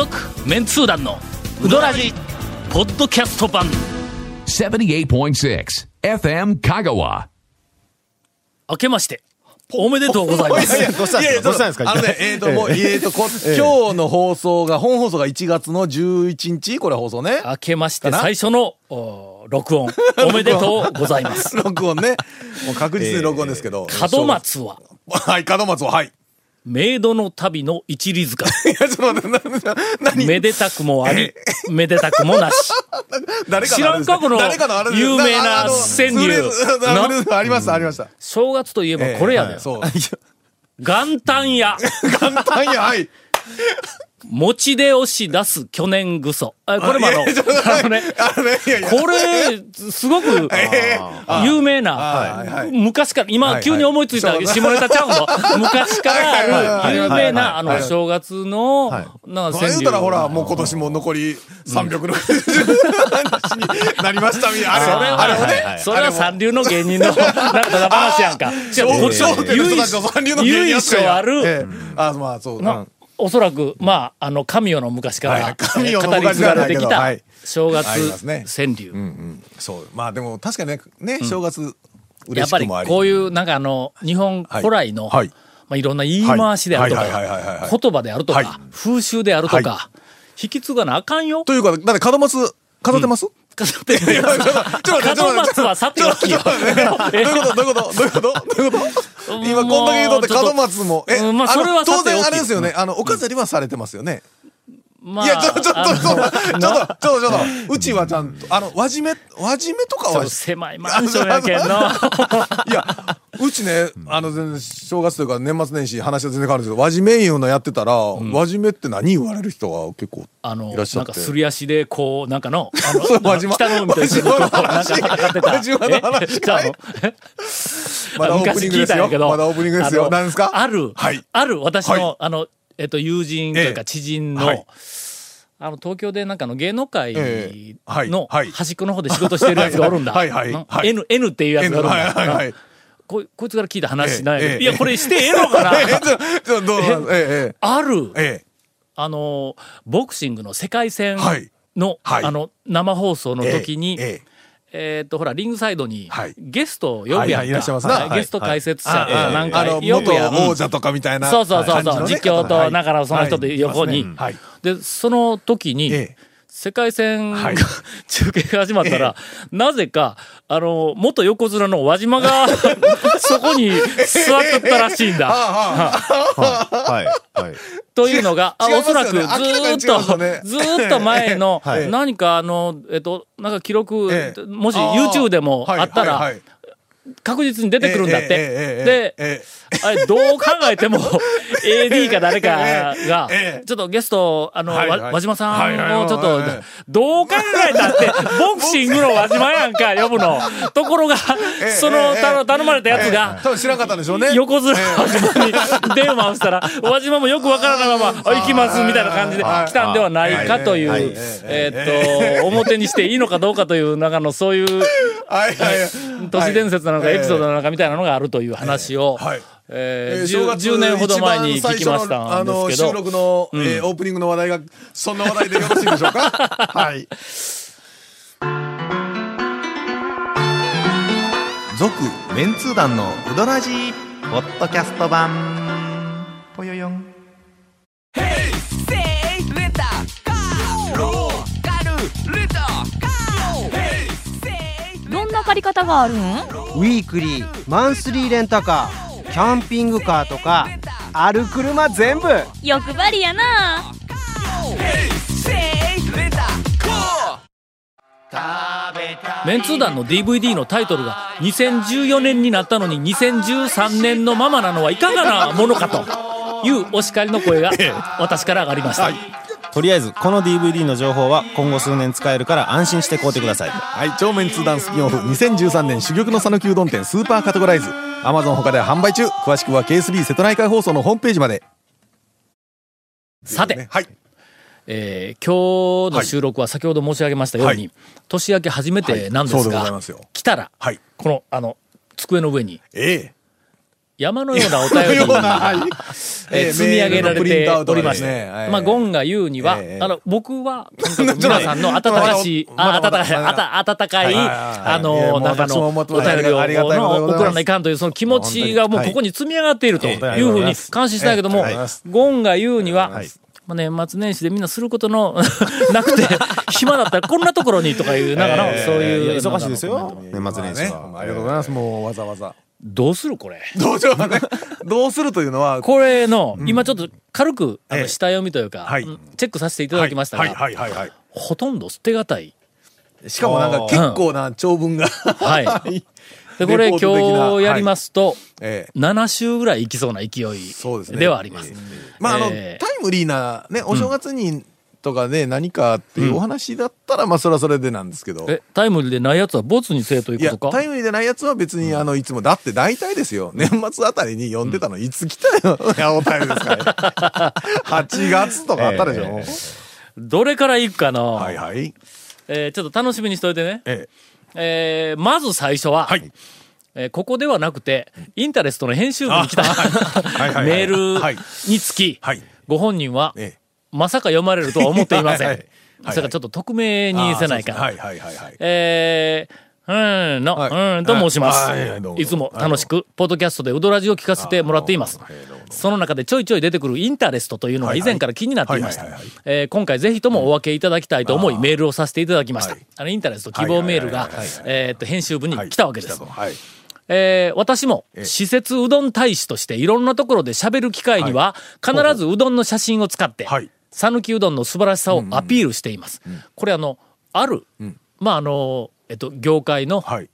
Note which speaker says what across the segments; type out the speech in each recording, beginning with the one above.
Speaker 1: 続メンツー団のウドラジポッドキャスト版。
Speaker 2: 78.6 FM Kagawa.
Speaker 1: 明けましておめでとうございます。
Speaker 3: いやいやどうしたんですか？どうしたんですか？
Speaker 4: あのね、えっ、と、もう、えっ、と、こ、今日の放送が、本放送が1月の11日？これ放送ね。
Speaker 1: 明けまして最初のお 録音。おめでとうございます。
Speaker 4: 録音ね。もう確実に録音ですけど。
Speaker 1: 門松は。
Speaker 4: はい、門松は、はい。
Speaker 1: メイドの旅の一里塚。めでたくもありめでたくもなし。知らんかこの有名な川柳。
Speaker 4: ありました、ありました。
Speaker 1: 正月といえばこれやで。元旦や
Speaker 4: 簡単や、はい。
Speaker 1: 餅で押し出す去年ぐそ。あこれもあのあのね。これ、すごく 有名な、昔から、今
Speaker 4: はい
Speaker 1: 急に思いついた
Speaker 4: はい
Speaker 1: 下ネタちゃうの？昔からある有名な、あの、
Speaker 4: はい
Speaker 1: 正月の、なんか
Speaker 4: 言うたらほら、もう今年も残り360日になりましたみたいな。あれ
Speaker 1: それは
Speaker 4: あれもね。
Speaker 1: それは三流の芸人の、なんか話やんか。違う、こっち
Speaker 4: 笑点の人たちの三流の芸人
Speaker 1: 由
Speaker 4: やったん。や
Speaker 1: 緒ある、
Speaker 4: ええ。あ、まあ、そう。
Speaker 1: おそらく、まあ、あの、神代の昔から、
Speaker 4: はい神代の
Speaker 1: 語り継がれてきた
Speaker 4: 昔からだけどはい
Speaker 1: 正月川柳。
Speaker 4: そう。まあでも確かにね、ね、正月、
Speaker 1: や
Speaker 4: 嬉
Speaker 1: っぱり。こういう、なんかあの、日本古来の、
Speaker 4: はい。
Speaker 1: まあ、いろんな言い回しであるとか
Speaker 4: は、い。
Speaker 1: 言葉であると
Speaker 4: はい。
Speaker 1: か、風習であると
Speaker 4: は
Speaker 1: か、引き継がなあかんよ。
Speaker 4: というか、だって門松、飾ってます？
Speaker 1: 飾ってる
Speaker 4: ちょっとちょっと待って
Speaker 1: はさておき
Speaker 4: ちょっと待ってどういうことどういうことどういうことどういうこと今こんだけ言うとって門松も、え、
Speaker 1: あそ
Speaker 4: 当然あれですよね、あの、お飾りはされてますよね。
Speaker 1: まあ、
Speaker 4: いや、ちょ、ちょっと、ちょっと、ちょっと、ちょちょっと、ちょっと、うちはちゃんと、あの、輪締め、輪締めとかは
Speaker 1: 狭いマンションやけんの。
Speaker 4: いや、うちね、あの、全然、正月というか年末年始話は全然変わるんですけど、輪締めいうのやってたら、輪締めって何言われる人が結構
Speaker 1: あの、
Speaker 4: いらっしゃって。
Speaker 1: なんかすり足で、こう、なんかの、あのの海と一緒にこう、なんか測ってた。
Speaker 4: 輪島の話
Speaker 1: えじゃあえ
Speaker 4: まだオープニングですよ。まだオープニングですよ。何ですか
Speaker 1: ある、
Speaker 4: はい。
Speaker 1: ある私の、
Speaker 4: はい
Speaker 1: あの、えっと、友人というか
Speaker 4: ええ
Speaker 1: 知人の、
Speaker 4: はい
Speaker 1: あの、東京でなんかの芸能界の
Speaker 4: はい
Speaker 1: 端っこの方で仕事してるやつがおるんだ。
Speaker 4: はいはい
Speaker 1: な
Speaker 4: はい
Speaker 1: N、N っていうやつがおるんだ。
Speaker 4: はいはいはい。
Speaker 1: ここいつから聞いた話なんやけど、
Speaker 4: ええ
Speaker 1: いや、これしてええのかな？
Speaker 4: え、ええ、
Speaker 1: ある、あの、ボクシングの世界戦
Speaker 4: はい
Speaker 1: の、
Speaker 4: はい
Speaker 1: あの、生放送の
Speaker 4: え。
Speaker 1: 時に、
Speaker 4: え
Speaker 1: えーっと、ほら、リングサイドに
Speaker 4: はい、
Speaker 1: ゲストを呼ぶやんか、
Speaker 4: はいはいいらっしゃいますなはい。
Speaker 1: はいゲスト解説者。と
Speaker 4: え
Speaker 1: かなんか
Speaker 4: あの、
Speaker 1: よくやん。
Speaker 4: 元王者とかみたいな。
Speaker 1: そうそうそうそう、実況と、
Speaker 4: はい。
Speaker 1: だからその人で横に。
Speaker 4: はい。
Speaker 1: で、その時に、
Speaker 4: ええ。
Speaker 1: 世界戦が、
Speaker 4: はい。
Speaker 1: 中継が始まったら、なぜか、あの、元横綱の輪島が、そこに座ってったらしいんだ。
Speaker 3: はい。はい。
Speaker 1: というのが、あ
Speaker 4: 違い
Speaker 1: おそらくずーっと、ずーっと前の、
Speaker 3: はい。
Speaker 1: 何かあの、えっと、なんか記録、
Speaker 4: ええ。
Speaker 1: もし YouTube でもあったら、確実に出てくるんだって。で、
Speaker 4: え
Speaker 1: あれ、どう考えても、AD か誰かが
Speaker 4: ええ、
Speaker 1: ちょっとゲスト、あの、
Speaker 4: はいはい。
Speaker 1: わ輪島さんをちょっとどう考えたって、ボクシングの輪島やんか、呼ぶの。ところが、
Speaker 4: え
Speaker 1: その、頼まれたやつ
Speaker 4: え
Speaker 1: が
Speaker 4: え、多分知らんかったんでしょうね。
Speaker 1: 横綱輪島に電話をしたら、輪島もよくわからないまま、あ行きます、みたいな感じで来たんではないかという、
Speaker 3: はい。
Speaker 1: えーっと、表にしていいのかどうかという、中のそういう。都市伝説なのか
Speaker 4: はい
Speaker 1: エピソードなのかみたいなのがあるという話を、
Speaker 4: はい。
Speaker 1: えー
Speaker 4: えー正
Speaker 1: 10,
Speaker 4: 月
Speaker 1: 10年ほど前に聞きまし
Speaker 4: 一番最初の
Speaker 1: たんですけど。
Speaker 4: あの収録の、えーオープニングの話題がそんな話題でよろしいでしょうか？はい。
Speaker 3: 続、メンツー団のうどらじポッドキャスト版。ぽよよん。
Speaker 5: どんな借り方があるん
Speaker 6: ウィークリーマンスリーレンタカーキャンピングカーとかある車全部。
Speaker 5: 欲張りやな。
Speaker 1: メンツー団の DVD のタイトルが2014年になったのに2013年のままなのはいかがなものかというお叱りの声が私から上がりました。
Speaker 7: とりあえずこの DVD の情報は今後数年使えるから安心して買うてください。
Speaker 4: はい、超メンツー団スピンオフ2013年珠玉の讃岐うどん店スーパーカテゴライズ。Amazon 他では販売中。詳しくは KSB 瀬戸内海放送のホームページまで。
Speaker 1: さて、
Speaker 4: はい。
Speaker 1: えー今日の収録は先ほど申し上げましたように、
Speaker 4: はい。
Speaker 1: 年明け初めてなんです
Speaker 4: はい。すよ。
Speaker 1: 来たら、
Speaker 4: はい。
Speaker 1: この、あの、机の上に。
Speaker 4: ええ
Speaker 1: 山のようなお便り
Speaker 4: ようなはい。
Speaker 1: えー積み上げられておりまして、まあ、ゴンが言うには、
Speaker 4: ええ
Speaker 1: あの、僕は、皆さんの温かし、あ、
Speaker 4: まだまだ。
Speaker 1: 温かい、あた、温かい、
Speaker 4: はいはい。はい
Speaker 1: あの、中のお便りを、の送らないかんという、その気持ちがもうここに積み上がっているとい。うふうに感心したけどもゴンが言うには、まあ、年末年始でみんなすることのなくて、暇だったらこんなところにとかいう、なんかの、そういう。
Speaker 7: 忙しいですよ。年末年始
Speaker 4: ね
Speaker 7: は、
Speaker 4: ありがとうございます。もうわざわざ。
Speaker 1: どうするこれ？
Speaker 4: どうしようかね。どうするというのは、
Speaker 1: これの、今ちょっと軽く、あの、
Speaker 4: ええ
Speaker 1: 下読みというか、チェックさせていただきましたが、
Speaker 4: はいはいはいはい。
Speaker 1: ほとんど捨てがたい。
Speaker 4: しかもなんか結構な長文が。
Speaker 1: はい。で、これ今日やりますと、
Speaker 4: ええ。
Speaker 1: 7週ぐらいいきそうな勢い
Speaker 4: そうですね
Speaker 1: ではあります。
Speaker 4: まああの、
Speaker 1: ええ
Speaker 4: タイムリーな、ね、お正月に、とかね、何かっていうお話だったら、まあそれはそれでなんですけど。
Speaker 1: え、タイムリーでないやつはボツにせえとい
Speaker 4: いうや、
Speaker 1: ことか
Speaker 4: タイムリーでないやつは別に、あの、いつも、だって大体ですよ。年末あたりに読んでたの、いつ来たよ。お便りですから。8月とかあったでしょ。
Speaker 1: どれからいくかの、
Speaker 4: はいはい。
Speaker 1: えーちょっと楽しみにしといてね。
Speaker 4: え
Speaker 1: えーまず最初は、
Speaker 4: はい
Speaker 1: えーここではなくて、インタレストの編集部に来たメール
Speaker 4: はい
Speaker 1: につき、
Speaker 4: はい
Speaker 1: ご本人は、
Speaker 4: え。え
Speaker 1: まさか読まれるとは思っていません。
Speaker 4: はいはい。はい
Speaker 1: それからちょっと匿名にせないかな。
Speaker 4: はいはい。はいはい。
Speaker 1: えー、うんの、
Speaker 4: はい。
Speaker 1: うんと申します。
Speaker 4: はいはい
Speaker 1: いつも楽しく、ポッドキャストでウドラジを聞かせてもらっています。その中でちょいちょい出てくるインタレストというのが以前から気になっていました。今回ぜひともお分けいただきたいと思いメールをさせていただきました。
Speaker 4: はい。
Speaker 1: あの、インタレスト希望メールがえーっと、編集部に来たわけです。えー私も、
Speaker 4: ええ。
Speaker 1: 施設うどん大使としていろんなところで喋る機会には、必ずうどんの写真を使って
Speaker 4: はい、
Speaker 1: 讃岐うどんの素晴らしさをアピールしています。これあの、ある、
Speaker 4: ん。
Speaker 1: まああの、えっと、業界の、
Speaker 4: はい。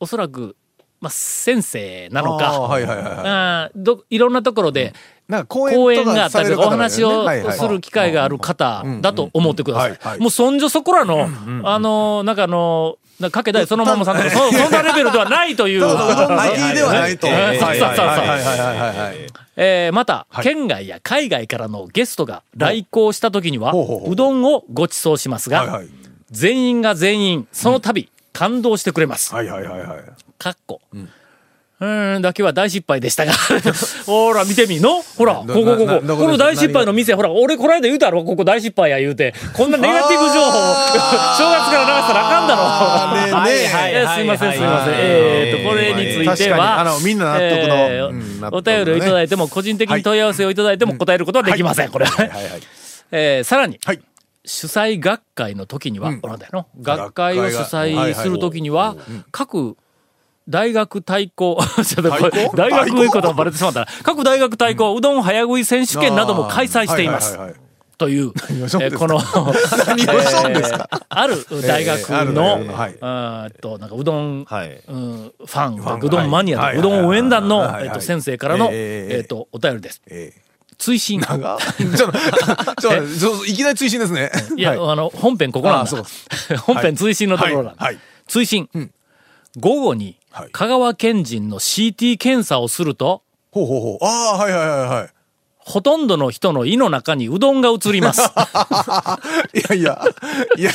Speaker 1: おそらく、まあ、先生なのか、
Speaker 4: はいはいはいはい。
Speaker 1: あーどいろんなところで
Speaker 4: なんか公
Speaker 1: 講
Speaker 4: 演
Speaker 1: があったりとかお話をする機会がある方だと思ってください。もうそんじょそこらの、あのー、なんかあのー、なんかかけたいそのままさんとか、そそんなレベルではないという。
Speaker 4: そうそうではないと。
Speaker 1: はいはいそうそうそうえーまた、
Speaker 4: はい
Speaker 1: 県外や海外からのゲストが来校した時には、
Speaker 4: ほう
Speaker 1: どんをご馳走しますが、
Speaker 4: はいはい。
Speaker 1: 全員が全員、その度、感動してくれます。
Speaker 4: はいはいはいはい。
Speaker 1: かっこ。うーん、だけは大失敗でしたが。ほら、見てみの？ほら、こ
Speaker 4: な
Speaker 1: こ、ここ。
Speaker 4: こ。
Speaker 1: の大失敗の店、ほら、俺この間言うたろ、ここ大失敗や言うて。こんなネガティブ情報、正月から流したらあかんだろ。
Speaker 4: あーね。ね
Speaker 1: えーすいません、すいません。
Speaker 7: はい
Speaker 1: えーと、これについては、
Speaker 4: あのみんな納得の
Speaker 1: お便りをいただいても、個人的に問い合わせをいただいても答えることはできません、これは。
Speaker 4: はいはいはい。
Speaker 1: えーさらに、
Speaker 4: はい。
Speaker 1: 主催学会の時には、
Speaker 4: うん。
Speaker 1: ほらだよの学会を主催する時には、各大学対抗、大学いうことがバレてしまったら、各大学対抗うどん早食い選手権なども開催しています。という、えーこの、ある大学の、
Speaker 4: 大学はい。
Speaker 1: あーっと、なんかうどん、ファン、うどんマニア
Speaker 4: う
Speaker 1: どん応援団の、えっと、先生からの、
Speaker 4: え
Speaker 1: っと、お便りです。
Speaker 4: ええ
Speaker 1: 追伸。
Speaker 4: 長ちょっと、いきなり追伸ですね。
Speaker 1: いや、
Speaker 4: はい。
Speaker 1: あの、本編ここなんだ。本編追伸のところなんだ。
Speaker 4: はい。はい。
Speaker 1: 追伸、
Speaker 4: ん。
Speaker 1: 午後に
Speaker 4: はい
Speaker 1: 香川県人の CT 検査をすると、
Speaker 4: ほうほうほう。ああ、はいはいはいはい。
Speaker 1: ほとんどの人の胃の中にうどんが映ります。
Speaker 4: いやいや、いや、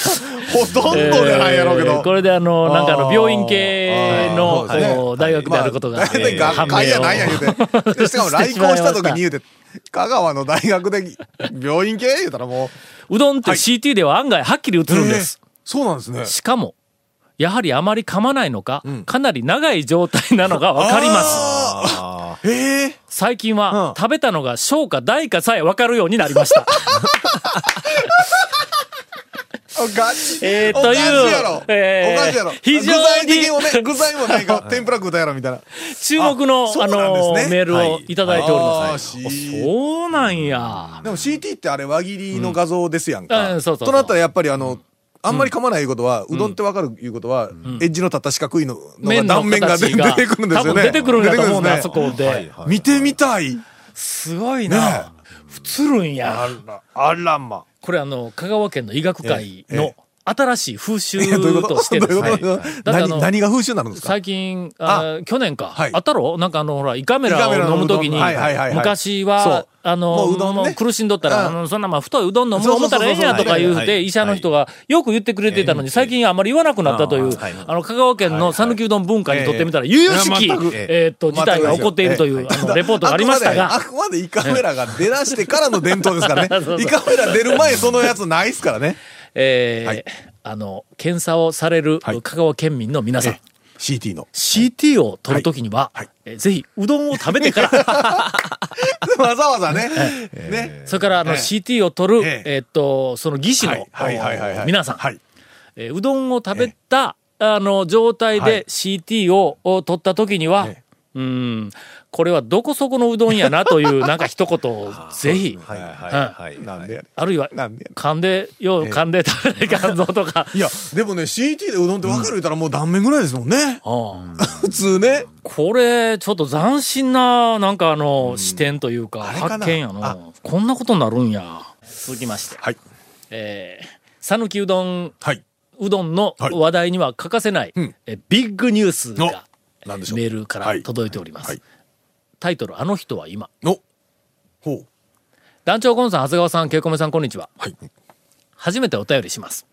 Speaker 4: ほとんどじゃないやろうけど。
Speaker 1: えーこれであの、なんかあの、病院系の
Speaker 4: ね
Speaker 1: 大学であることが、
Speaker 4: まあ大体学会やないや言うて。で しかも来校した時に言うて、香川の大学で病院系言うたらもう。
Speaker 1: うどんって
Speaker 4: はい
Speaker 1: CT では案外はっきり映るんです。
Speaker 4: えーそうなんですね。
Speaker 1: しかも、やはりあまり噛まないのか、かなり長い状態なのがわかります。
Speaker 4: ええ
Speaker 1: 最近は、
Speaker 4: うん
Speaker 1: 食べたのが小か大かさえわかるようになりました。
Speaker 4: ガチ。
Speaker 1: えー
Speaker 4: おかしい
Speaker 1: という
Speaker 4: やろ。
Speaker 1: えー
Speaker 4: おかしいやろ。
Speaker 1: 非常に
Speaker 4: 具材具材もないから、天ぷら食うたやろみたいな。
Speaker 1: 注目の、あ
Speaker 4: あそうなんです
Speaker 1: の
Speaker 4: ね
Speaker 1: メールをいただいております。
Speaker 4: あーし
Speaker 1: そうなんや。
Speaker 4: でも CT ってあれ輪切りの画像ですやん
Speaker 1: う
Speaker 4: か。
Speaker 1: んそうそうそう
Speaker 4: となったらやっぱりあの、あんまり噛まないいうことは、うどんってわかるいうことは、エッジの立った四角いのの断面が出
Speaker 1: 形が
Speaker 4: 出てくるんですよね。
Speaker 1: 出てくるんだと思うな、あそこで。
Speaker 4: 見てみたい。
Speaker 1: すごい
Speaker 4: ね
Speaker 1: な。映るんや。
Speaker 4: ら、あらま。
Speaker 1: これあの、香川県の医学会の新しい風習
Speaker 4: と？
Speaker 1: としてですね。
Speaker 4: 何何が風習になるんですか？
Speaker 1: 最近、あ去年か、
Speaker 4: はい。
Speaker 1: あったろ？なんかあの、ほら、胃カメラを飲むときに、昔
Speaker 4: そ
Speaker 1: は
Speaker 4: う、
Speaker 1: あの、苦しんどったら、そんなまあ太いうどん飲む思ったらええんやとか言うて、医者の人がよく言ってくれてたのに、最近あんまり言わなくなったという、あの、香川県の讃岐うどん文化にとってみたら、悠々しき、えーっと、事態が起こっているという、あの、レポートがありましたが、
Speaker 4: あくまで胃カメラが出だしてからの伝統ですからね。胃カメラ出る前そのやつないっすからね。
Speaker 1: えー
Speaker 4: はい。
Speaker 1: あの、検査をされる
Speaker 4: はい。
Speaker 1: 香川県民の皆さん、
Speaker 4: CT の。
Speaker 1: CT を取るときには、
Speaker 4: はい。
Speaker 1: えーぜひ、うどんを食べてから、
Speaker 4: わざわざね。ね。
Speaker 1: それから、あの、
Speaker 4: ええ。
Speaker 1: CT を取る、
Speaker 4: え
Speaker 1: え。ーっと、その技師の、
Speaker 4: はい。はい。はい。はい。はい。
Speaker 1: 皆さん、
Speaker 4: はい。
Speaker 1: えーうどんを食べた、あの、状態
Speaker 4: はい。
Speaker 1: で CT を、を取った時には、
Speaker 4: ええ
Speaker 1: うん、これはどこそこのうどんやなという、なんか一言をぜひ、
Speaker 7: はいはいはい。
Speaker 4: なんで？やね
Speaker 1: あるいは、
Speaker 4: なんで？やね
Speaker 1: 噛んで、よう噛んで食べないかんぞとか、
Speaker 4: いや、でもね、CT でうどんって分かる言ったらもう断面ぐらいですもんね。
Speaker 1: うん
Speaker 4: 普通ね。
Speaker 1: これ、ちょっと斬新な、なんかあの、視点というか、発見や
Speaker 4: あ
Speaker 1: の。こんなことになるんや。続きまして、
Speaker 4: はい。
Speaker 1: えー、讃岐うどん、
Speaker 4: はい。
Speaker 1: うどんの
Speaker 4: はい
Speaker 1: 話題には欠かせない、
Speaker 4: うん
Speaker 1: えビッグニュースが。メールから届いております。
Speaker 4: はい
Speaker 1: タイトル、あの人は今。団長コンさん、長谷川さん、ケイコメさん、こんにちは。
Speaker 4: はい。
Speaker 1: 初めてお便りします。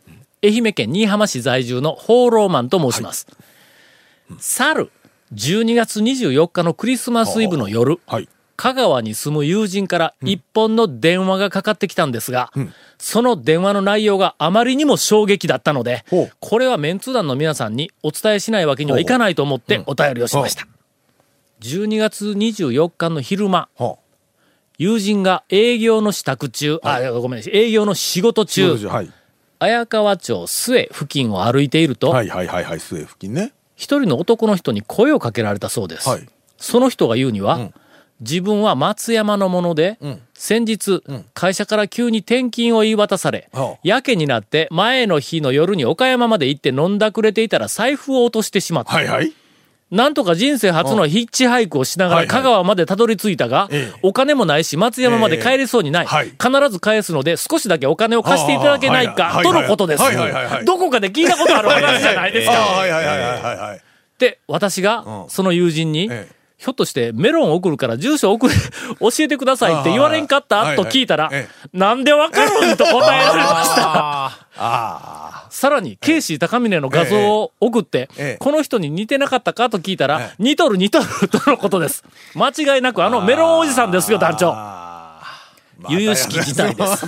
Speaker 1: 愛媛県新居浜市在住の放浪マンと申します。去る12月24日のクリスマスイブの夜、
Speaker 4: はい。
Speaker 1: 香川に住む友人から一本の電話がかかってきたんですが、その電話の内容があまりにも衝撃だったのでこれはメンツー団の皆さんにお伝えしないわけにはいかないと思ってお便りをしました。12月24日の昼間、
Speaker 4: は
Speaker 1: 友人が営業の支度中、あ、ごめん、営業の仕事中、
Speaker 4: はい。
Speaker 1: 綾川町末付近を歩いていると、
Speaker 4: はいはいはいはい。末付近ね。
Speaker 1: 一人の男の人に声をかけられたそうです。
Speaker 4: はい
Speaker 1: その人が言うには、
Speaker 4: ん
Speaker 1: 自分は松山のもので、
Speaker 4: ん。
Speaker 1: 先日、会社から急に転勤を言い渡され、
Speaker 4: はあ
Speaker 1: やけになって前の日の夜に岡山まで行って飲んだくれていたら財布を落としてしまった。
Speaker 4: はいはい。
Speaker 1: なんとか人生初のヒッチハイクをしながら香川までたどり着いたが、
Speaker 4: ええ。
Speaker 1: お金もないし松山まで帰れそうにない、必ず返すので少しだけお金を貸していただけない
Speaker 4: はあ
Speaker 1: か、
Speaker 4: はい。
Speaker 1: とのことです。どこかで聞いたことある話じゃないです
Speaker 4: あ
Speaker 1: か。
Speaker 4: はいはいはいはいはいはい。
Speaker 1: で、私が
Speaker 4: うん。
Speaker 1: その友人に、
Speaker 4: ええ
Speaker 1: ひょっとしてメロン送るから住所送れ、教えてくださいって言われんかった
Speaker 4: はい
Speaker 1: と聞いたら
Speaker 4: え、
Speaker 1: なんでわかるんと答えられました。さらに、ケイシー高峰の画像を送ってこの人に似てなかったかと聞いたら
Speaker 4: ええ、
Speaker 1: 似とる似とるとのことです。間違いなくあのメロンおじさんですよ、団長。悠々しき事態です。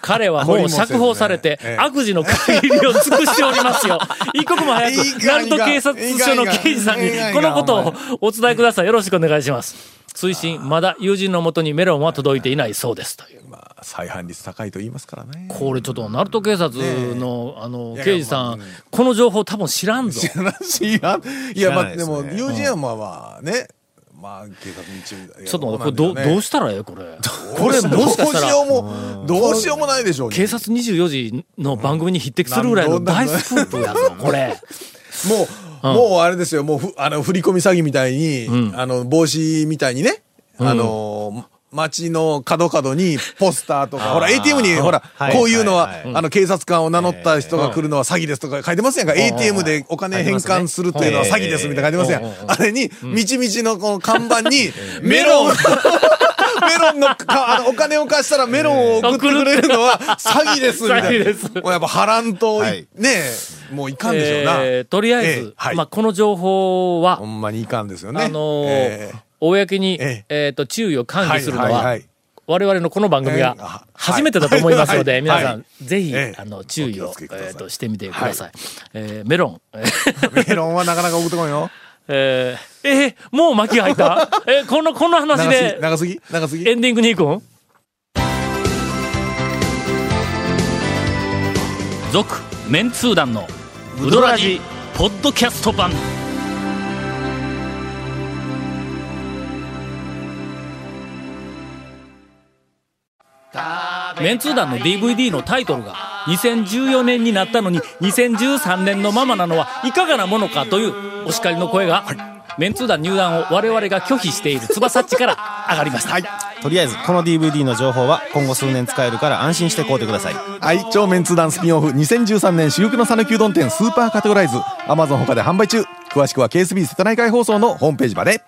Speaker 1: 彼はもう釈放されて
Speaker 4: ええ、
Speaker 1: 悪事の限りを尽くしておりますよ。一刻も早く
Speaker 4: いい、か
Speaker 1: 鳴門警察署の刑事さんにこのことをお伝えください。よろしくお願いします。推進、まだ友人のもとにメロンは届いていないそうです。という。
Speaker 4: まあ、再犯率高いと言いますからね。
Speaker 1: これちょっと、鳴門警察の、あの、刑事さんこの情報多分知らんぞ。
Speaker 4: 知らないしいや、いや、まあ、
Speaker 7: で
Speaker 4: も、友人はまあまあね、まあ、警察に一応。
Speaker 1: ちょっと待って、これどう、どうしたらええこれ？
Speaker 4: これ、もしかしたら、どうしよう
Speaker 1: も
Speaker 4: も、どうしようもないでしょうね
Speaker 1: 警察24時の番組に匹敵するぐらいの大スクープやぞ、これ。
Speaker 4: もう、もうあれですよ、もうふ、あの、振り込み詐欺みたいに、
Speaker 1: ん。
Speaker 4: あの、帽子みたいにね、あの、街の角々にポスターとか、ほら、ATM に、ほら、
Speaker 7: はい
Speaker 4: こういうのは
Speaker 7: はい、
Speaker 4: あの、警察官を名乗った人が来るのは詐欺ですとか書いてますやんか。ATM でお金返還するというのは詐欺ですみたいな書いてますやん。あれに、みちみちのこの看板に、メロン、メロン。のか、あの、お金を貸したらメロンを送ってくれるのは詐欺ですみたいな。
Speaker 1: 詐欺です。
Speaker 4: もうやっぱ波乱と、
Speaker 7: はい。
Speaker 4: ねもういかんでしょうな。
Speaker 1: えーとりあえ
Speaker 4: え
Speaker 1: ず
Speaker 4: え、はい。
Speaker 1: まあ、この情報は
Speaker 4: ほ、んまにいかんですよね。
Speaker 1: あのー
Speaker 4: ええ
Speaker 1: 公に、
Speaker 4: え
Speaker 1: え。っと、注意を喚起するのは、
Speaker 4: はいはいはい。
Speaker 1: 我々のこの番組が初めてだと思いますので、
Speaker 4: はい。
Speaker 1: 皆さん、
Speaker 4: はい。
Speaker 1: ぜひ、
Speaker 4: ええ。
Speaker 1: あの、注意
Speaker 4: お
Speaker 1: をえーとしてみてください。えーメロン。え ー
Speaker 4: メロンはなかなか送ってこいよ。
Speaker 1: えーえーもう巻きが入った？えーこの、この話で
Speaker 4: ぎ、長すぎ。長すぎ。
Speaker 1: エンディングに行くん続、メンツー団の、ウドラジ、ポッドキャスト版。メンツー団の DVD のタイトルが2014年になったのに2013年のままなのはいかがなものかというお叱りの声が、メンツー団入団を我々が拒否している翼っちから上がりました。はい。
Speaker 7: とりあえずこの DVD の情報は今後数年使えるから安心して買うてください。
Speaker 4: はい、超メンツー団スピンオフ2013年珠玉の讃岐うどん店スーパーカテゴライズ。Amazon 他で販売中。詳しくは KSB 瀬戸内海放送のホームページまで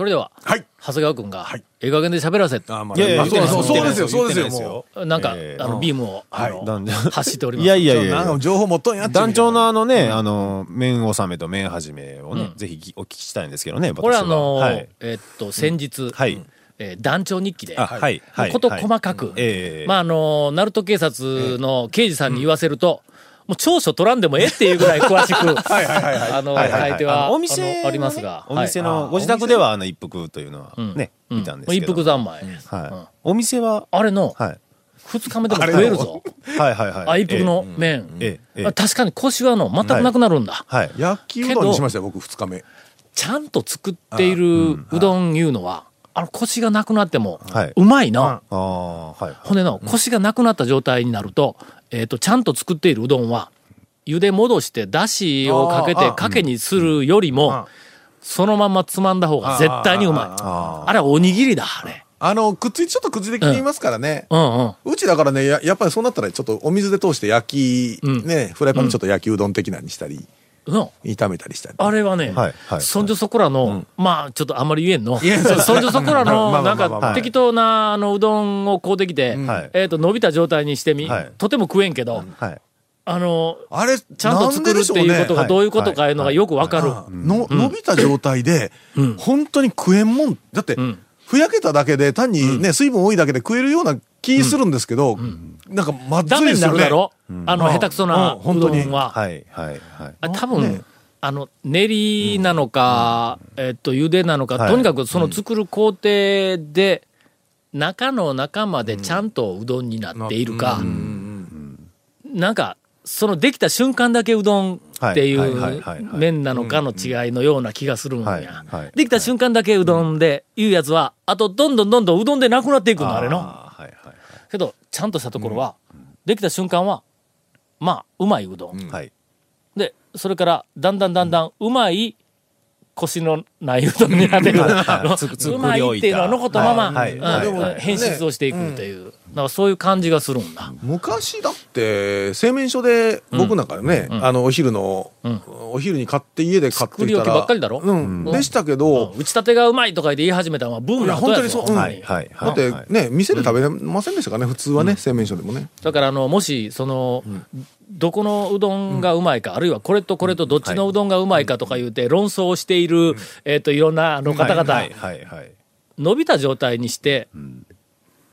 Speaker 1: それでは、
Speaker 4: はい。
Speaker 1: 長谷川くんが、ええ加減で喋らせ、
Speaker 4: あま
Speaker 7: いやいや
Speaker 4: そうそうそうですよそうですよも
Speaker 1: なんか、
Speaker 7: えー。
Speaker 1: あの、ビームを、あの、
Speaker 7: なんで。
Speaker 1: 走っております。
Speaker 7: いやいやいや。
Speaker 4: か情報持っとんや
Speaker 7: 団長のあのね、あの、麺納めと麺始めをね、
Speaker 1: うん。
Speaker 7: ぜひきお聞きしたいんですけどね、
Speaker 1: これあの、
Speaker 7: はい。
Speaker 1: えっと、先日、
Speaker 7: はい。
Speaker 1: えー団長日記で、
Speaker 7: あ、はい。はい。
Speaker 1: こと細かく、
Speaker 7: ええ。
Speaker 1: まあ、あの、鳴門警察の刑事さんに言わせると、もう長所取らんでもええっていうぐらい詳しく、あの、
Speaker 7: はいはいはい
Speaker 1: 書いては、
Speaker 7: お店
Speaker 1: ありますが、
Speaker 7: お店
Speaker 1: はい
Speaker 7: の、ご自宅ではあの一服というのは
Speaker 1: うん
Speaker 7: ね、
Speaker 1: うん
Speaker 7: 見たんですけど。
Speaker 1: 一服三昧。
Speaker 7: はい。お店は、
Speaker 1: あれの、
Speaker 7: はい。
Speaker 1: 二日目でも食えるぞ。
Speaker 7: はいはいはい。
Speaker 1: あ、一服の麺。
Speaker 7: ええ、ええ
Speaker 1: あ確かに腰はの、全くなくなるんだ。
Speaker 7: はい。
Speaker 4: 焼きうどんにしましたよ僕2日目
Speaker 1: ちゃんと作っているうどんいうのは、あの腰がなくなっても
Speaker 7: はい。う
Speaker 1: まいな。
Speaker 7: はい。
Speaker 1: ほんでの、腰がなくなった状態になると、えっ、と、ちゃんと作っているうどんは、茹で戻して、だしをかけて、かけにするよりも、そのまんまつまんだ方が絶対にうまい。
Speaker 7: あ
Speaker 1: あれはおにぎりだ、あれ。
Speaker 4: あのくっついちょっとくっついてきていますからね、
Speaker 1: うん。うん。
Speaker 4: うちだからねややっぱりそうなったらちょっとお水で通して焼き、
Speaker 1: うん。
Speaker 4: ねフライパンでちょっと焼きうどん的なにしたり、
Speaker 1: うん
Speaker 4: 炒めたりしたり
Speaker 1: あれはね、
Speaker 7: はいはい
Speaker 1: そんじょそこらの、まあ、ちょっとあんまり言えんの。
Speaker 4: そ
Speaker 1: んじょそこら
Speaker 4: まあ
Speaker 1: の、
Speaker 4: まあ
Speaker 1: なんか、適当な、あの、うどんをこうできて、
Speaker 7: はい。
Speaker 1: えっと、伸びた状態にしてみ、
Speaker 7: はい。
Speaker 1: とても食えんけど、
Speaker 7: はい。
Speaker 1: あの、
Speaker 4: あれ
Speaker 1: ちゃんと作るっていうことがどういうことかいうのがよくわかる。
Speaker 4: の伸びた状態で、
Speaker 1: うん。
Speaker 4: 本当に食えんもん。だって、
Speaker 1: ん。
Speaker 4: ふやけただけで単にね、水分多いだけで食えるような気するんですけど、なんかまず
Speaker 1: ダメに
Speaker 4: いですよね。
Speaker 1: なるだろ、あの、
Speaker 4: うん
Speaker 1: 下手くそな
Speaker 4: うん
Speaker 1: うどんは。
Speaker 7: はい。はい。はい。
Speaker 1: あ多分、
Speaker 4: ね。
Speaker 1: あの、練りなのか、えっと、茹でなのか、
Speaker 7: はい。
Speaker 1: とにかくその作る工程で、中の中までちゃんとうどんになっているか、なんか、そのできた瞬間だけうどんってい
Speaker 7: うはい
Speaker 1: 麺なのかの違いのような気がするん
Speaker 7: はい
Speaker 1: や。
Speaker 7: はい。
Speaker 1: できた瞬間だけうどんでいうやつは、あとどんどんどんどんうどんでなくなっていくの、あれの。けど、ちゃんとしたところは、できた瞬間は、まあ、うまいうどん。
Speaker 7: はい。はい。
Speaker 1: で、それから、だんだんだんだん、うまい、腰のないうどんになっていく。あの
Speaker 7: つ作り
Speaker 1: うまいっていうのは残ったまま、変質をしていくという、だからそういう感じがするんだ。
Speaker 4: 昔だって製麺所で僕なんかね、あのお昼の、
Speaker 1: ん。
Speaker 4: お昼に買って家で買ってたら
Speaker 1: ばっかりだろ？
Speaker 4: うん、でしたけど、
Speaker 1: 打ち立てがうまいとか言い始めたのはブーム
Speaker 4: いや
Speaker 1: の後やぞ
Speaker 4: 本当にそう、うん。
Speaker 7: はい。はい
Speaker 4: だって
Speaker 7: はい
Speaker 4: ね、店で食べれませんでしたかね、普通はね、製麺所でもね。
Speaker 1: だから、あの、もし、その、どこのうどんがうまいか、あるいはこれとこれとどっちのうどんがうまいかとか言うて論争をしている、えっと、いろんなあの方々。伸びた状態にして、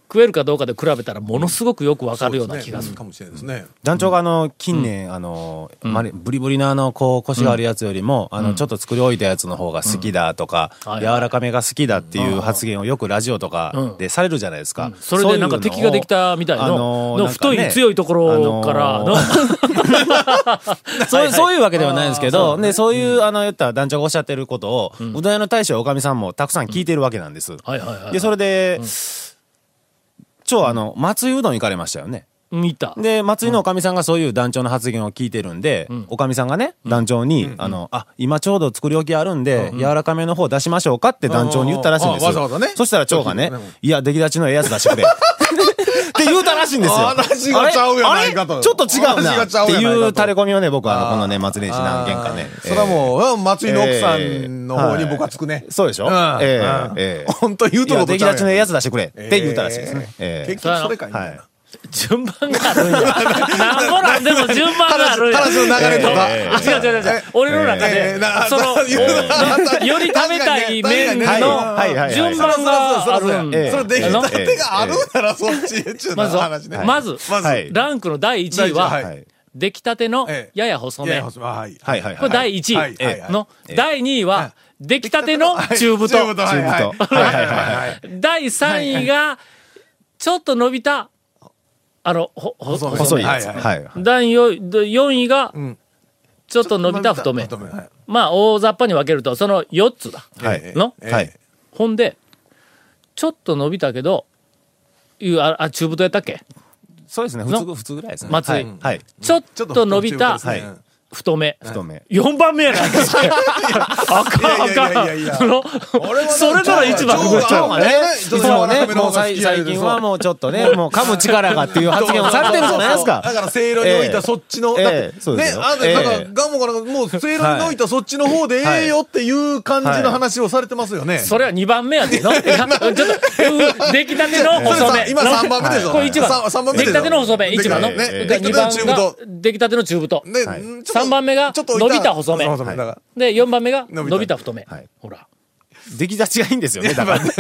Speaker 1: 食えるかどうかで比べたらものすごくよくわかるような気がする。
Speaker 4: かもしれないですね。
Speaker 7: 団長があの、近年、あの、まりブリブリなあの、こう、腰があるやつよりも、あの、ちょっと作り置いたやつの方が好きだとか、
Speaker 1: はい
Speaker 7: 柔らかめが好きだっていう発言をよくラジオとかでされるじゃないですか。
Speaker 1: それでなんか敵ができたみたい
Speaker 7: なんかね。
Speaker 1: 太い強いところからの、
Speaker 7: そうそういうわけではないんですけど、で、そういう、あの、言った団長がおっしゃってることを、うどん屋の大将おかみさんもたくさん聞いてるわけなんです。
Speaker 1: はいはいはい。
Speaker 7: で、それで、超あの、松井うどん行かれましたよね。
Speaker 1: 見た。
Speaker 7: で、松井のおかみさんがそういう団長の発言を聞いてるんで、おかみさんがね、団長に、あの、あ、今ちょうど作り置きあるんで、柔らかめの方出しましょうかって団長に言ったらしいんです
Speaker 4: あわざわざね。
Speaker 7: そしたら長がね、いや、出来立ちのええやつ出してくれ。って言うたらしいんですよ。
Speaker 4: 話がちゃうやないかと
Speaker 7: ちょっと違う
Speaker 4: 話
Speaker 7: なって
Speaker 4: い
Speaker 7: う垂れ込みをね、僕はこの年末年始何件かね。
Speaker 4: それはもう、うん松井の奥さんの方に僕はつくね。
Speaker 7: そうでしょ？
Speaker 4: うん。
Speaker 7: え
Speaker 4: うん。
Speaker 7: えええ
Speaker 4: 本当言うとるこ
Speaker 7: 出来立ちのええ
Speaker 4: や
Speaker 7: やつ出してくれって言うたらしいですね。ええ
Speaker 4: 結局それかいな。
Speaker 1: 順番があるんや。なんぼなんでも順番があるんや。
Speaker 4: 話の流れとか
Speaker 1: ええ違う違う違う。俺の中
Speaker 4: え
Speaker 1: でその、よ り食べたい麺
Speaker 7: はい
Speaker 1: の順番があるん
Speaker 7: ええ
Speaker 4: それ出来
Speaker 1: の
Speaker 4: たてがあるならそっちへっちゅう
Speaker 1: まず
Speaker 4: の話ね。
Speaker 1: まず、ランクの第1位は、
Speaker 4: 第一位
Speaker 7: はい
Speaker 1: 出来たての
Speaker 4: ええ
Speaker 1: やや細め。これ第1位、の、第2位は、出来たての中太。第3位が、ちょっと伸びた、あの、ほ、ほ、
Speaker 4: 細
Speaker 7: いやつ。
Speaker 4: はい
Speaker 7: はい。
Speaker 1: 第4位が
Speaker 4: ん、
Speaker 1: ちょっと伸びた太め。
Speaker 4: はい
Speaker 1: まあ、大雑把に分けると、その4つだ。
Speaker 7: はい。
Speaker 1: の？
Speaker 4: ええ
Speaker 7: はい。
Speaker 1: ほんで、ちょっと伸びたけど、いう、あ、あ中太やったっけ？
Speaker 7: そうですね。普
Speaker 1: の？
Speaker 7: 通、普通ぐらいですね。
Speaker 1: 松井
Speaker 7: はい。はい。
Speaker 1: ちょっと伸びた、
Speaker 4: ちょっと中太
Speaker 1: め。
Speaker 7: 太め。
Speaker 1: 4番目やな。あかん、あ
Speaker 4: いやいやいや
Speaker 1: か
Speaker 4: いやいや
Speaker 1: ん。それから一番
Speaker 4: 腸が
Speaker 7: まあね、いつもね、もう
Speaker 4: 最
Speaker 7: 近はもうちょっとね、もう噛む力がっていう発言をされてるじゃないですか。
Speaker 4: だから、せいろに置いたそっちの、ね、あの、なんか
Speaker 7: ええ、
Speaker 4: ガモから、もう、せいろに置いたそっちの方でええよっていう感じの話をされてますよね。
Speaker 1: それは2番目やでの？いやちょっと、う出来たての細め。
Speaker 4: 今三番目でしょ
Speaker 1: これ1番。
Speaker 4: 三三番目でしょ
Speaker 1: 出来たての細め、1番の。
Speaker 4: ね
Speaker 1: で2番
Speaker 4: 出来たての中太
Speaker 1: が、出来たての中太。
Speaker 4: で、
Speaker 7: はい
Speaker 4: うんちょっと
Speaker 1: 3番目が伸びた細め。で、4番目が
Speaker 4: 伸びた
Speaker 1: 太め
Speaker 7: はい。
Speaker 1: ほら。
Speaker 7: 出来立ちがいいんですよね、だから。
Speaker 4: 結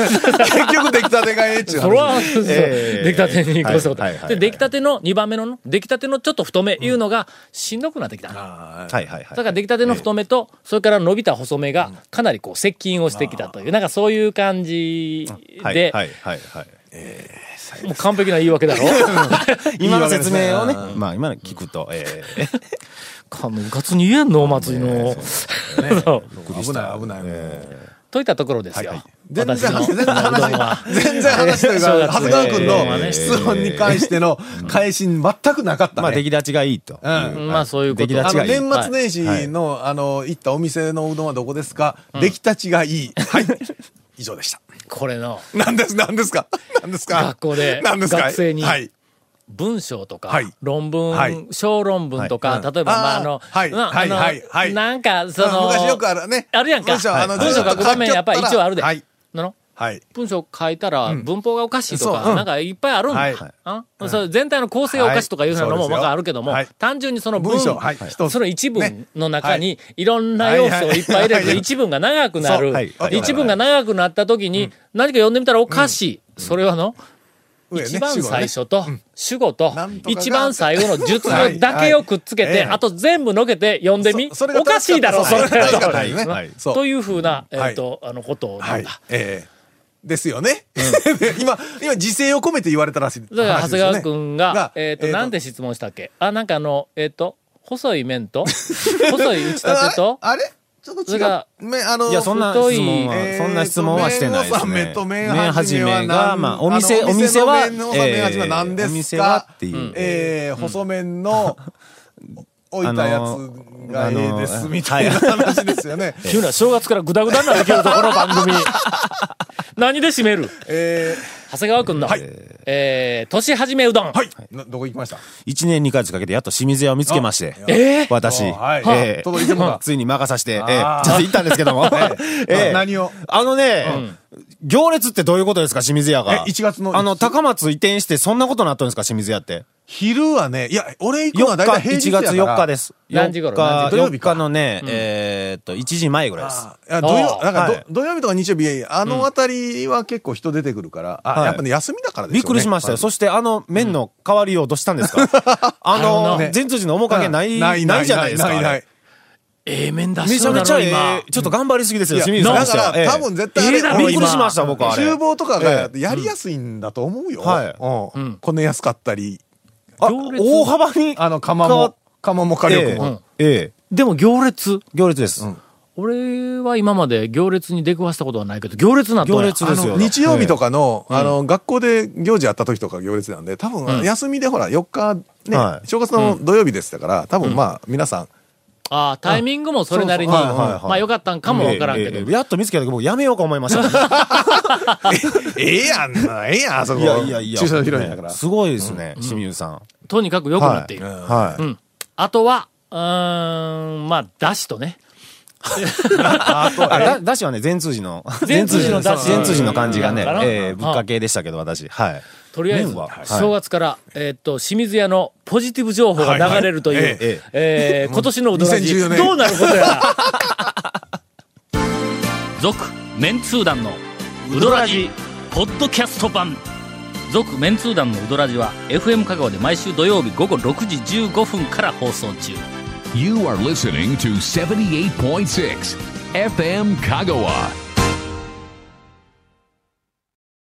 Speaker 4: 局出来たてがええっちゅう話。
Speaker 1: それは、
Speaker 7: ええ。
Speaker 1: 出来たてに越したこと。
Speaker 7: はいはいはい
Speaker 1: で、出来たての2番目のの、出来たてのちょっと太めいうのがしんどくなってきた。だ
Speaker 7: はいはいはい。
Speaker 1: から出来たての太めと、それから伸びた細めがかなりこう接近をしてきたという、なんかそういう感じで、
Speaker 7: はいはいはい。
Speaker 1: もう完璧な言い訳だろ？
Speaker 7: 今の説明をね、まあ今の聞くと、ええ。
Speaker 1: かむかつに言えんのお祭りの。そう
Speaker 4: 危ない危ない。
Speaker 1: といったところですよ。
Speaker 4: 全然
Speaker 1: 私の
Speaker 4: 全然
Speaker 1: うどんは
Speaker 4: 話、全然話というか、長谷川君
Speaker 1: ええ
Speaker 4: の質問に関しての返し全くなかった
Speaker 7: まあ出
Speaker 4: ね。
Speaker 7: 来立ちがいいと。
Speaker 4: うん
Speaker 1: まあそういうこと。
Speaker 7: 出来立ちがいい
Speaker 4: 年末年始の、あの、行ったお店のうどんはどこですか？出来立ちがいい。はい。以上でした。
Speaker 1: これの
Speaker 4: 何です、何ですか？何ですか？
Speaker 1: 学校で
Speaker 4: 何ですか？
Speaker 1: 学生に
Speaker 4: はい。
Speaker 1: 文章とか、
Speaker 4: はい。
Speaker 1: 論文、
Speaker 4: はい。
Speaker 1: 小論文とか、
Speaker 4: はい。
Speaker 1: 例えば、まあ、
Speaker 4: あ
Speaker 1: の、あのなんか、その、
Speaker 4: 昔よくあるね。
Speaker 1: あるやんか。
Speaker 4: 文章あの
Speaker 1: 文章書く場面やっぱり一応あるで。
Speaker 4: はい。
Speaker 1: なの？
Speaker 4: はい。
Speaker 1: 文章書いたら文法がおかしいとか、なんかいっぱいあるんだ。
Speaker 4: はい。
Speaker 1: あそれ全体の構成がおかしいとかいうのも
Speaker 4: はい。
Speaker 1: わかるけども、単純にその文
Speaker 4: 文章。
Speaker 1: その一
Speaker 4: ね
Speaker 1: 文の中にいろんな要素をいっぱい入れると
Speaker 4: はい。
Speaker 1: 一文が長くなる。一文が長くなった時に何か読んでみたらおかしい。それはの、一番最初と主語と一番最後の述
Speaker 4: はい
Speaker 1: 語だけをくっつけて、
Speaker 4: はい。
Speaker 1: あと全部のけて読んでみ。おかしいだろ、それ。というふうな、えっと、あの、こと
Speaker 4: はい
Speaker 1: なんだ。。
Speaker 4: ええ。ですよね。今、今、時勢を込めて言われたらしい。
Speaker 1: だから、長谷川君が、
Speaker 4: が
Speaker 1: えっ、と、なんて質問したっけ？あ、なんかあの、えっ、と、細い麺と、細い打ち立てと、
Speaker 4: あれ？ちょっと違う。めあの、
Speaker 7: いや、そんな
Speaker 1: 太い
Speaker 7: 質問は、
Speaker 4: えーと
Speaker 7: そんな質問はしてないですね。
Speaker 4: 麺始めは
Speaker 7: 始めが、
Speaker 4: 何
Speaker 7: まあ、お店、お店は、
Speaker 4: お店は何ですか？
Speaker 7: っていう。
Speaker 4: えー、細麺の、置いたやつがええです、みたいな話ですよね。
Speaker 1: 急な正月からグダグダになるけど、この番組。何で締める？
Speaker 4: え
Speaker 1: 長谷川君の、
Speaker 4: はい
Speaker 1: えー、年始めうどん。
Speaker 4: ー、はい。などこ行きました
Speaker 7: ？1年2ヶ月かけてやっと清水屋を見つけまして。
Speaker 1: えー
Speaker 7: 私。
Speaker 4: あはい
Speaker 7: ええ
Speaker 4: 届いてもら
Speaker 7: ついに任さして、え
Speaker 4: ー
Speaker 7: ちょっと行ったんですけども。ええ
Speaker 4: な何を？
Speaker 7: あのね、行列ってどういうことですか、清水屋が？
Speaker 4: え1月の
Speaker 7: あの、高松移転してそんなことになったんですか、清水屋って？
Speaker 4: 昼はね、いや、俺行くのは
Speaker 7: 4日、
Speaker 4: 大体平日
Speaker 7: 1
Speaker 4: やから。
Speaker 7: 月4日です。
Speaker 1: 何時頃
Speaker 7: ？4日
Speaker 1: 何時
Speaker 4: 土曜日か
Speaker 7: 4日のね、えーっと、1時前ぐらいです。
Speaker 4: あいや土曜、
Speaker 1: あー
Speaker 4: だか土曜日とか日曜日、あのあたりは結構人出てくるから、あ、
Speaker 7: はい
Speaker 4: やっぱね、休みだからですね。
Speaker 7: っくりしましたよ。そしてあの麺の代わりようどうしたんですか？あの、
Speaker 4: ね
Speaker 7: 全通寺の面影ない、ないじゃないですか。
Speaker 4: ないない
Speaker 1: ええ麺出
Speaker 7: め
Speaker 1: しそうだろ、
Speaker 7: ちゃめちゃえ
Speaker 1: 今。
Speaker 7: えちょっと頑張りすぎですよ、清水さん。
Speaker 4: だから、多分絶対あれ
Speaker 7: びっくり
Speaker 1: 今
Speaker 7: しました、僕は。
Speaker 4: 厨房とかが
Speaker 7: え
Speaker 4: やりやすいんだと思うよ。
Speaker 7: はい
Speaker 4: うん。こねやすかったり、
Speaker 7: あ
Speaker 1: 行列。
Speaker 7: 大幅に。
Speaker 4: あの、釜
Speaker 7: か
Speaker 4: も、釜も火力も。
Speaker 7: ええ。ええ。
Speaker 1: でも行列。
Speaker 7: 行列です。
Speaker 1: 俺は今まで行列に出くわしたことはないけど、行列な
Speaker 7: 行列ですよ。
Speaker 4: あの日曜日とかの、あの、学校で行事あった時とか行列なん。で、多分、休みでほら、4日、ね
Speaker 7: は、い
Speaker 4: 正月の土曜日でしたから、多分まあ、皆さん、
Speaker 1: ああ、タイミングもそれなりに、まあよかったんかもわからんけど
Speaker 7: やっと見つけたけど、僕やめようか思いました。
Speaker 4: ええやんな、ええやん、あそこ。
Speaker 7: いやいやいや。
Speaker 4: 駐車場広いんだから。
Speaker 7: すごいですね、清水さん。
Speaker 1: とにかく良くなっている。
Speaker 7: はい。
Speaker 1: うん。あとは、うーん、まあ、だしとね。
Speaker 7: あだ、だしはね、全通寺の、
Speaker 1: 全通寺の出汁
Speaker 7: 全通寺の感じがね
Speaker 1: うん、
Speaker 7: ええぶっかけでしたけど、私。はい。
Speaker 1: とりあえず正月から、えーっと、清水屋のポジティブ情報が流れるという、
Speaker 4: はいはい
Speaker 7: え
Speaker 1: えー今年のうどらじ、
Speaker 4: 2014年
Speaker 1: どうなることやら。続、メンツー団のうどらじ、ポッドキャスト版。続、メンツー団のうどらじは、FM 香川で毎週土曜日午後6時15分から放送中。
Speaker 2: You are listening to 78.6 FM Kagawa.